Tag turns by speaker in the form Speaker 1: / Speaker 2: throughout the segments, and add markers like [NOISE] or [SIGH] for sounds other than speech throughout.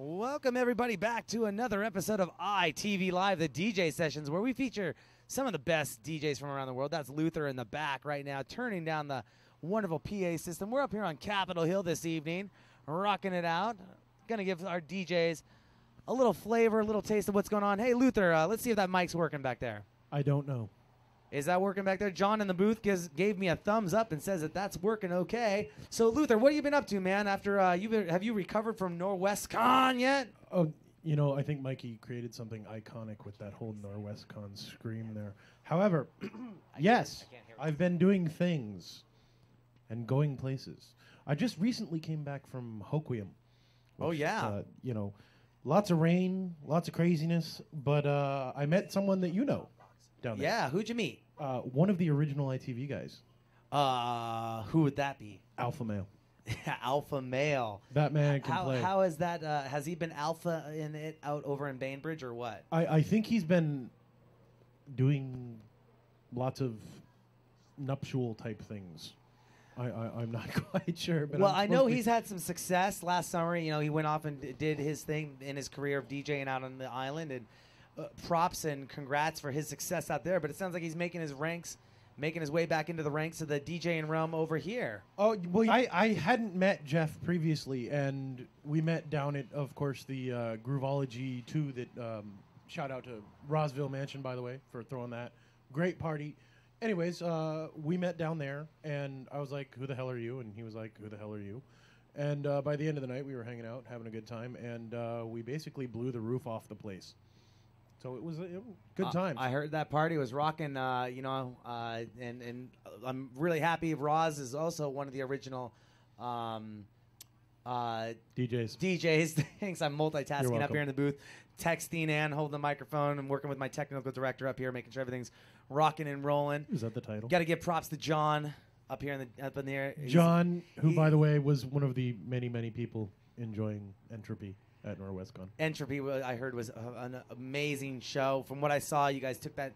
Speaker 1: Welcome, everybody, back to another episode of ITV Live, the DJ sessions, where we feature some of the best DJs from around the world. That's Luther in the back right now, turning down the wonderful PA system. We're up here on Capitol Hill this evening, rocking it out. To give our DJs a little flavor, a little taste of what's going on. Hey, Luther, uh, let's see if that mic's working back there.
Speaker 2: I don't know.
Speaker 1: Is that working back there? John in the booth gives, gave me a thumbs up and says that that's working okay. So, Luther, what have you been up to, man? After uh, you have been, have you recovered from Norwestcon yet?
Speaker 2: Oh, you know, I think Mikey created something iconic with that whole Norwestcon scream there. However, [CLEARS THROAT] yes,
Speaker 1: I can't hear
Speaker 2: I've been doing things and going places. I just recently came back from Hoquiam.
Speaker 1: Oh, yeah.
Speaker 2: uh, you know, lots of rain, lots of craziness, but uh, I met someone that you know down there.
Speaker 1: Yeah, who'd you meet?
Speaker 2: Uh, one of the original ITV guys,
Speaker 1: Uh, who would that be?
Speaker 2: Alpha Male. [LAUGHS]
Speaker 1: alpha male.
Speaker 2: That man can
Speaker 1: How,
Speaker 2: play.
Speaker 1: how is that? Uh, has he been alpha in it out over in Bainbridge or what?
Speaker 2: I, I think he's been doing lots of nuptial type things. I, I, I'm not [LAUGHS] quite sure, but
Speaker 1: well,
Speaker 2: I'm
Speaker 1: I know
Speaker 2: supposed to
Speaker 1: he's had some success last summer. You know, he went off and d- did his thing in his career of DJing out on the island, and uh, props and congrats for his success out there. But it sounds like he's making his ranks, making his way back into the ranks of the DJing realm over here.
Speaker 2: Oh well, I, I hadn't met Jeff previously, and we met down at, of course, the uh, Groovology two. That um, shout out to Rosville Mansion, by the way, for throwing that great party. Anyways, uh, we met down there, and I was like, "Who the hell are you?" And he was like, "Who the hell are you?" And uh, by the end of the night, we were hanging out, having a good time, and uh, we basically blew the roof off the place. So it was a, it, good
Speaker 1: Uh. I heard that party was rocking. Uh, you know, uh, and and I'm really happy. Roz is also one of the original. Um, uh,
Speaker 2: DJs.
Speaker 1: DJs. [LAUGHS] Thanks. I'm multitasking up here in the booth, texting and holding the microphone and working with my technical director up here, making sure everything's rocking and rolling.
Speaker 2: Is that the title?
Speaker 1: Got to give props to John up here in the up in the air. He's-
Speaker 2: John, who,
Speaker 1: he-
Speaker 2: by the way, was one of the many, many people enjoying Entropy at Norwestcon.
Speaker 1: Entropy, wa- I heard, was a, an amazing show. From what I saw, you guys took that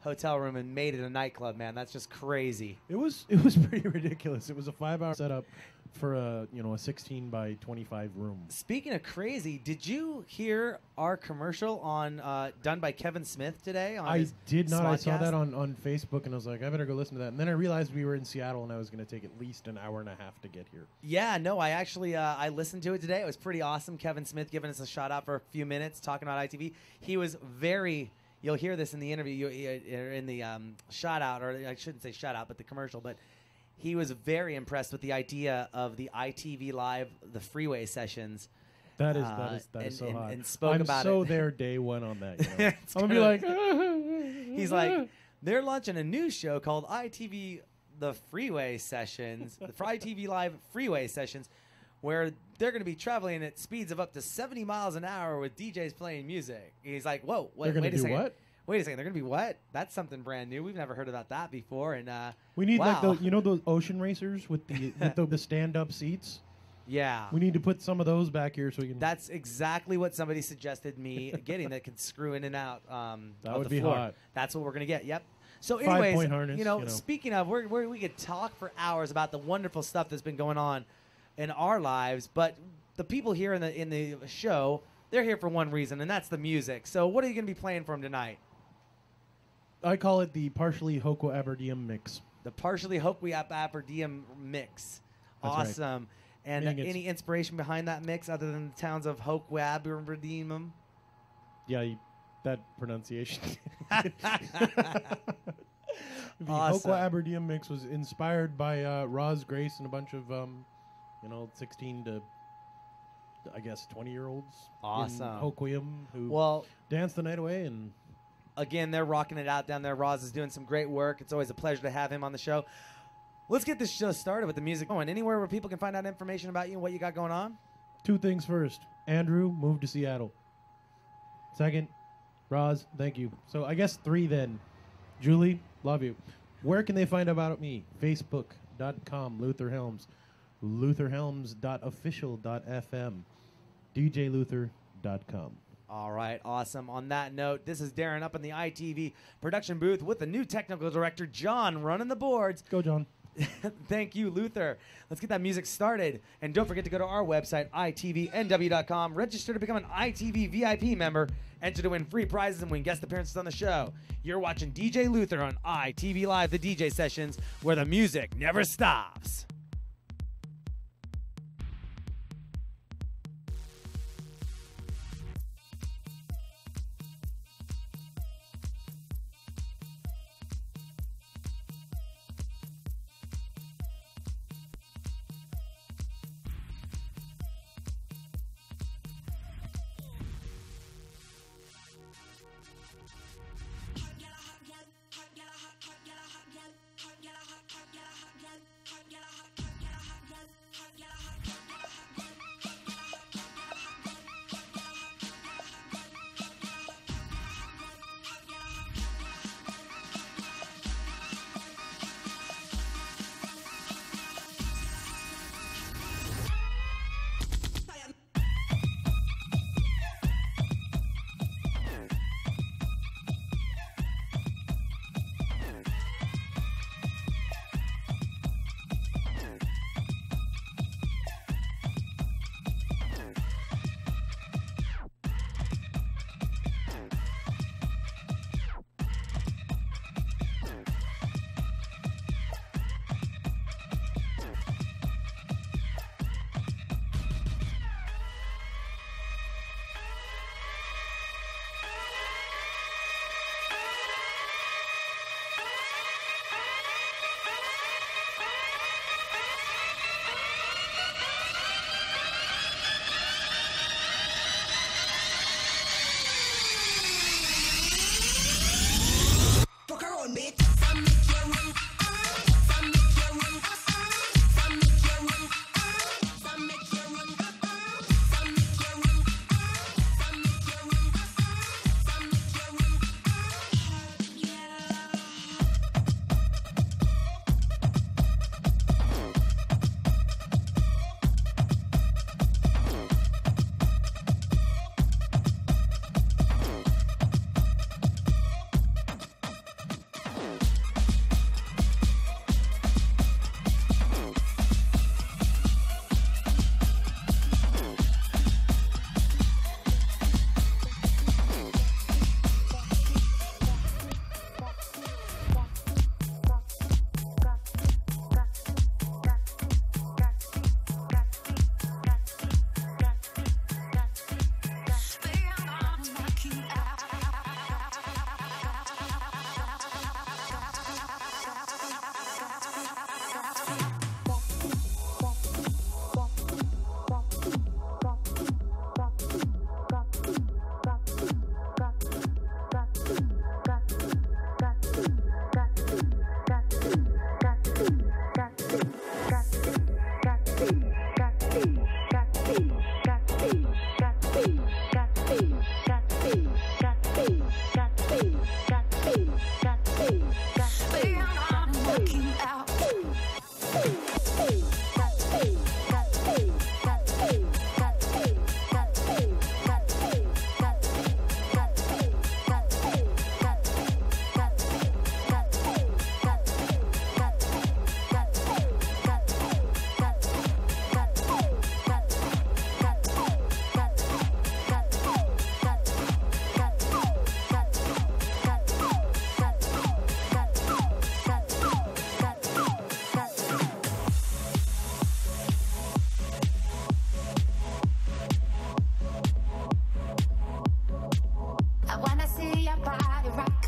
Speaker 1: hotel room and made it a nightclub. Man, that's just crazy.
Speaker 2: It was [LAUGHS] it was pretty ridiculous. It was a five hour setup for a you know a sixteen by twenty five room.
Speaker 1: Speaking of crazy, did you hear our commercial on uh, done by Kevin Smith today? On
Speaker 2: I did not. I saw that on, on Facebook and I was like, I better go listen to that. And then I realized we were in Seattle and I was going to take at least an hour and a half to get here.
Speaker 1: Yeah, no, I actually uh, I listened to it today. It was pretty awesome. Kevin Smith giving us a shout out for a few minutes talking about ITV. He was very. You'll hear this in the interview, you- or in the um, shout out, or I shouldn't say shout out, but the commercial. But he was very impressed with the idea of the ITV Live, the freeway sessions.
Speaker 2: That is
Speaker 1: Uh,
Speaker 2: that is that is
Speaker 1: and-
Speaker 2: so
Speaker 1: and-
Speaker 2: hot.
Speaker 1: and spoke
Speaker 2: I'm
Speaker 1: about
Speaker 2: so
Speaker 1: it.
Speaker 2: there [LAUGHS] day one on that. You know? [LAUGHS] I'm gonna be like, [LAUGHS]
Speaker 1: He's like, they're launching a new show called ITV The Freeway Sessions, the Fry TV Live Freeway Sessions, where they're going to be traveling at speeds of up to 70 miles an hour with DJs playing music. He's like, whoa, what wait,
Speaker 2: They're gonna
Speaker 1: wait a
Speaker 2: do
Speaker 1: second.
Speaker 2: what?
Speaker 1: Wait a second, they're going to be what? That's something brand new. We've never heard about that before. And uh,
Speaker 2: we need like the you know those ocean racers with the [LAUGHS] with the, the stand up seats.
Speaker 1: yeah.
Speaker 2: We need to put some of those back here so we can.
Speaker 1: That's exactly what somebody suggested me getting that can screw in and out. Um, [LAUGHS]
Speaker 2: That would
Speaker 1: the
Speaker 2: be
Speaker 1: floor.
Speaker 2: hot.
Speaker 1: That's what we're gonna get. Yep. So, anyways,
Speaker 2: harness,
Speaker 1: you, know,
Speaker 2: you know.
Speaker 1: speaking of, we're, we're, we could talk for hours about the wonderful stuff that's been going on in our lives, but the people here in the in the show, they're here for one reason, and that's the music. So, what are you gonna be playing for them tonight?
Speaker 2: I call it the partially Hoko Aberdeen mix.
Speaker 1: The partially Ap Aberdeen mix.
Speaker 2: That's right.
Speaker 1: awesome. And
Speaker 2: Meaning it's-
Speaker 1: any inspiration behind that mix other than the towns of Hoqui Aberdeen?
Speaker 2: Yeah, you, that pronunciation. [LAUGHS] [LAUGHS] the
Speaker 1: Awesome.
Speaker 2: Hoko Aberdeen mix was inspired by uh, Roz Grace and a bunch of, um, you know, 16 to, I guess, 20 year olds
Speaker 1: Awesome.
Speaker 2: Hoquiam who
Speaker 1: well,
Speaker 2: danced the night away. And
Speaker 1: again, they're rocking it out down there. Roz is doing some great work. It's always a pleasure to have him on the show. Let's get this show started with the music going. Anywhere where people can find out information about you and what you got going on?
Speaker 2: two things first Andrew moved to Seattle. Second, Roz, thank you. So I guess three then. Julie, love you. Where can they find out about me? Facebook.com, Luther Helms. LutherHelms.official.fm. DJLuther.com.
Speaker 1: All right, awesome. On that note, this is Darren up in the ITV production booth with the new technical director, John, running the boards.
Speaker 2: Go, John. [LAUGHS]
Speaker 3: Thank you, Luther. Let's get that music started. And don't forget to go to our website, itvnw.com. Register to become an ITV VIP member. Enter to win free prizes and win guest appearances on the show. You're watching DJ Luther on ITV Live, the DJ sessions, where the music never stops.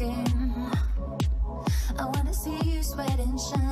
Speaker 4: I wanna see you sweat and shine.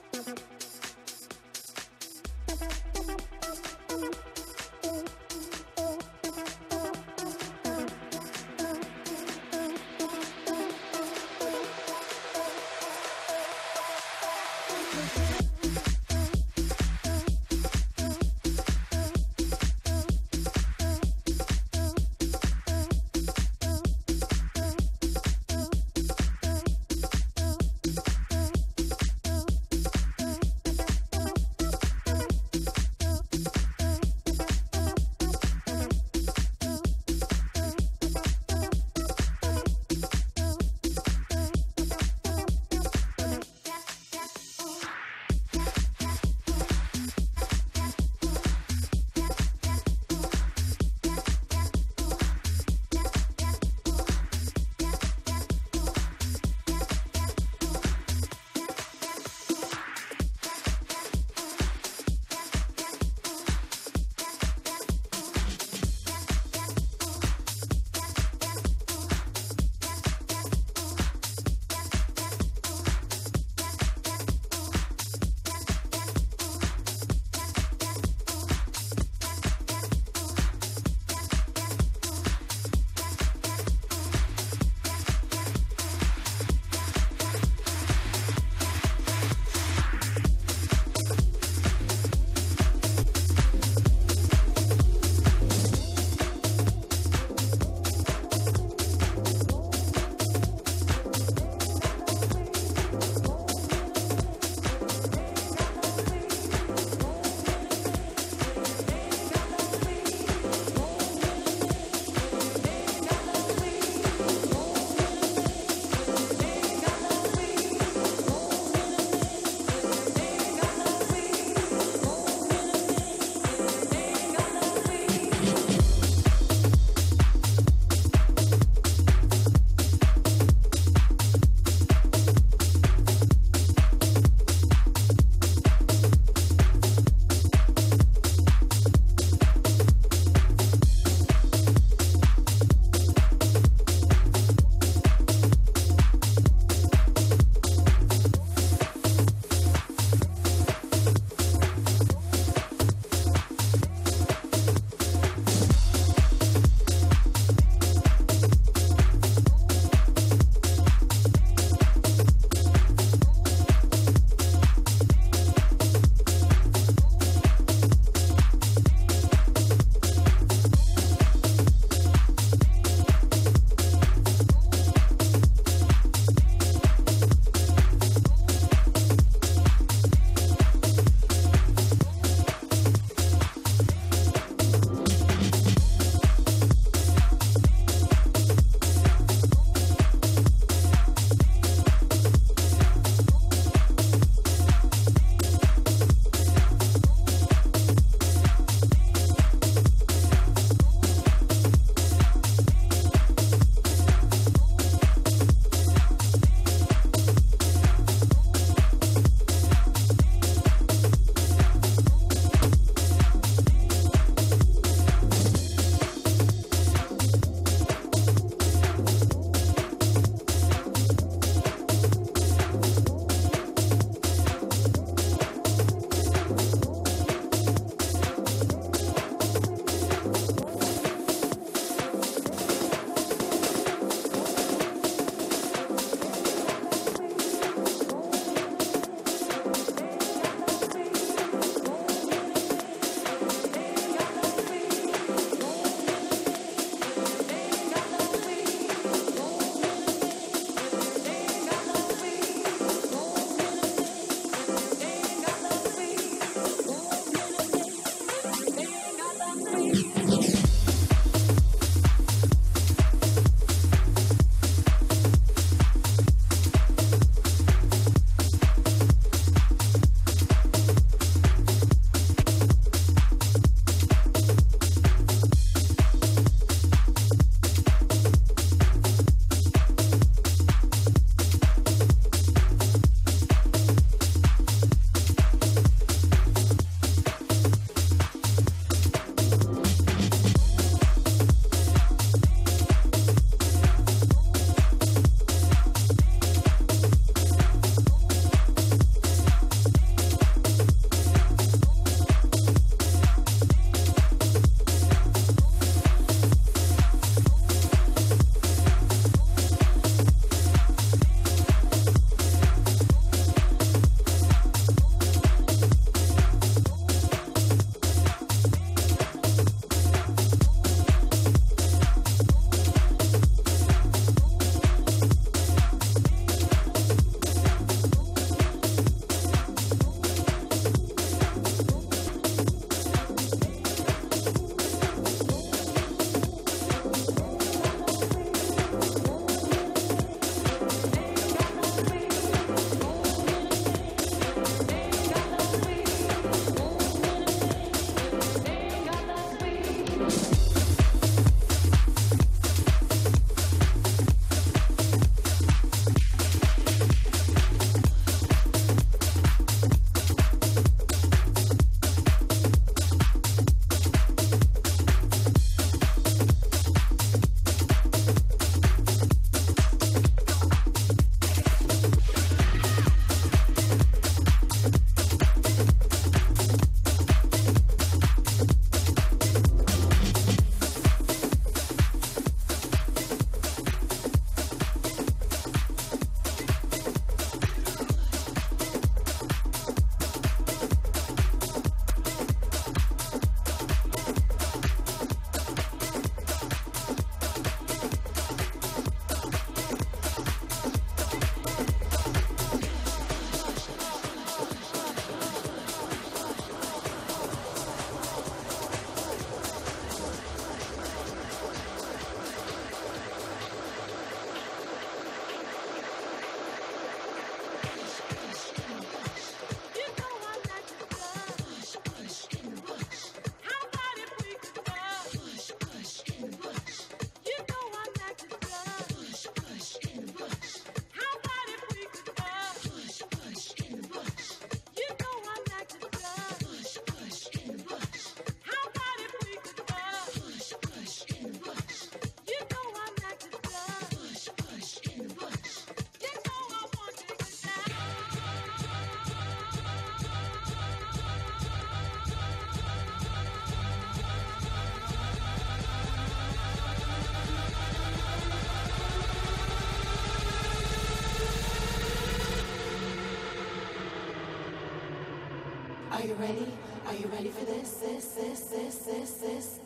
Speaker 4: ready? Are you ready for this? This, this, this, this,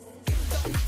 Speaker 4: this.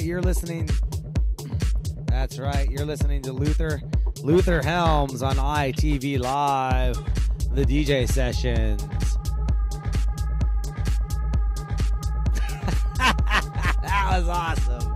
Speaker 1: Right. You're listening. That's right. You're listening to Luther Luther Helms on ITV Live, the DJ sessions. [LAUGHS] that was awesome.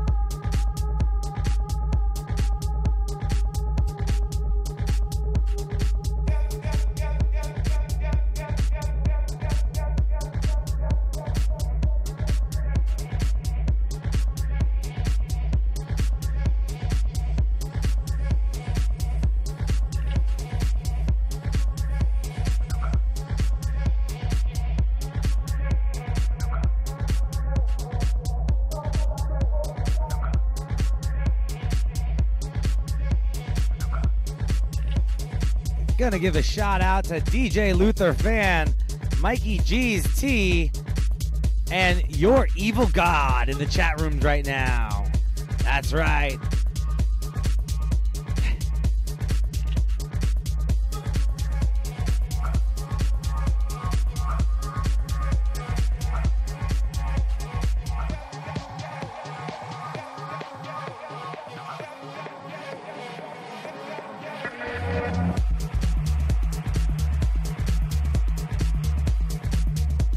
Speaker 1: Give a shout out to DJ Luther fan, Mikey G's T, and your evil god in the chat rooms right now. That's right.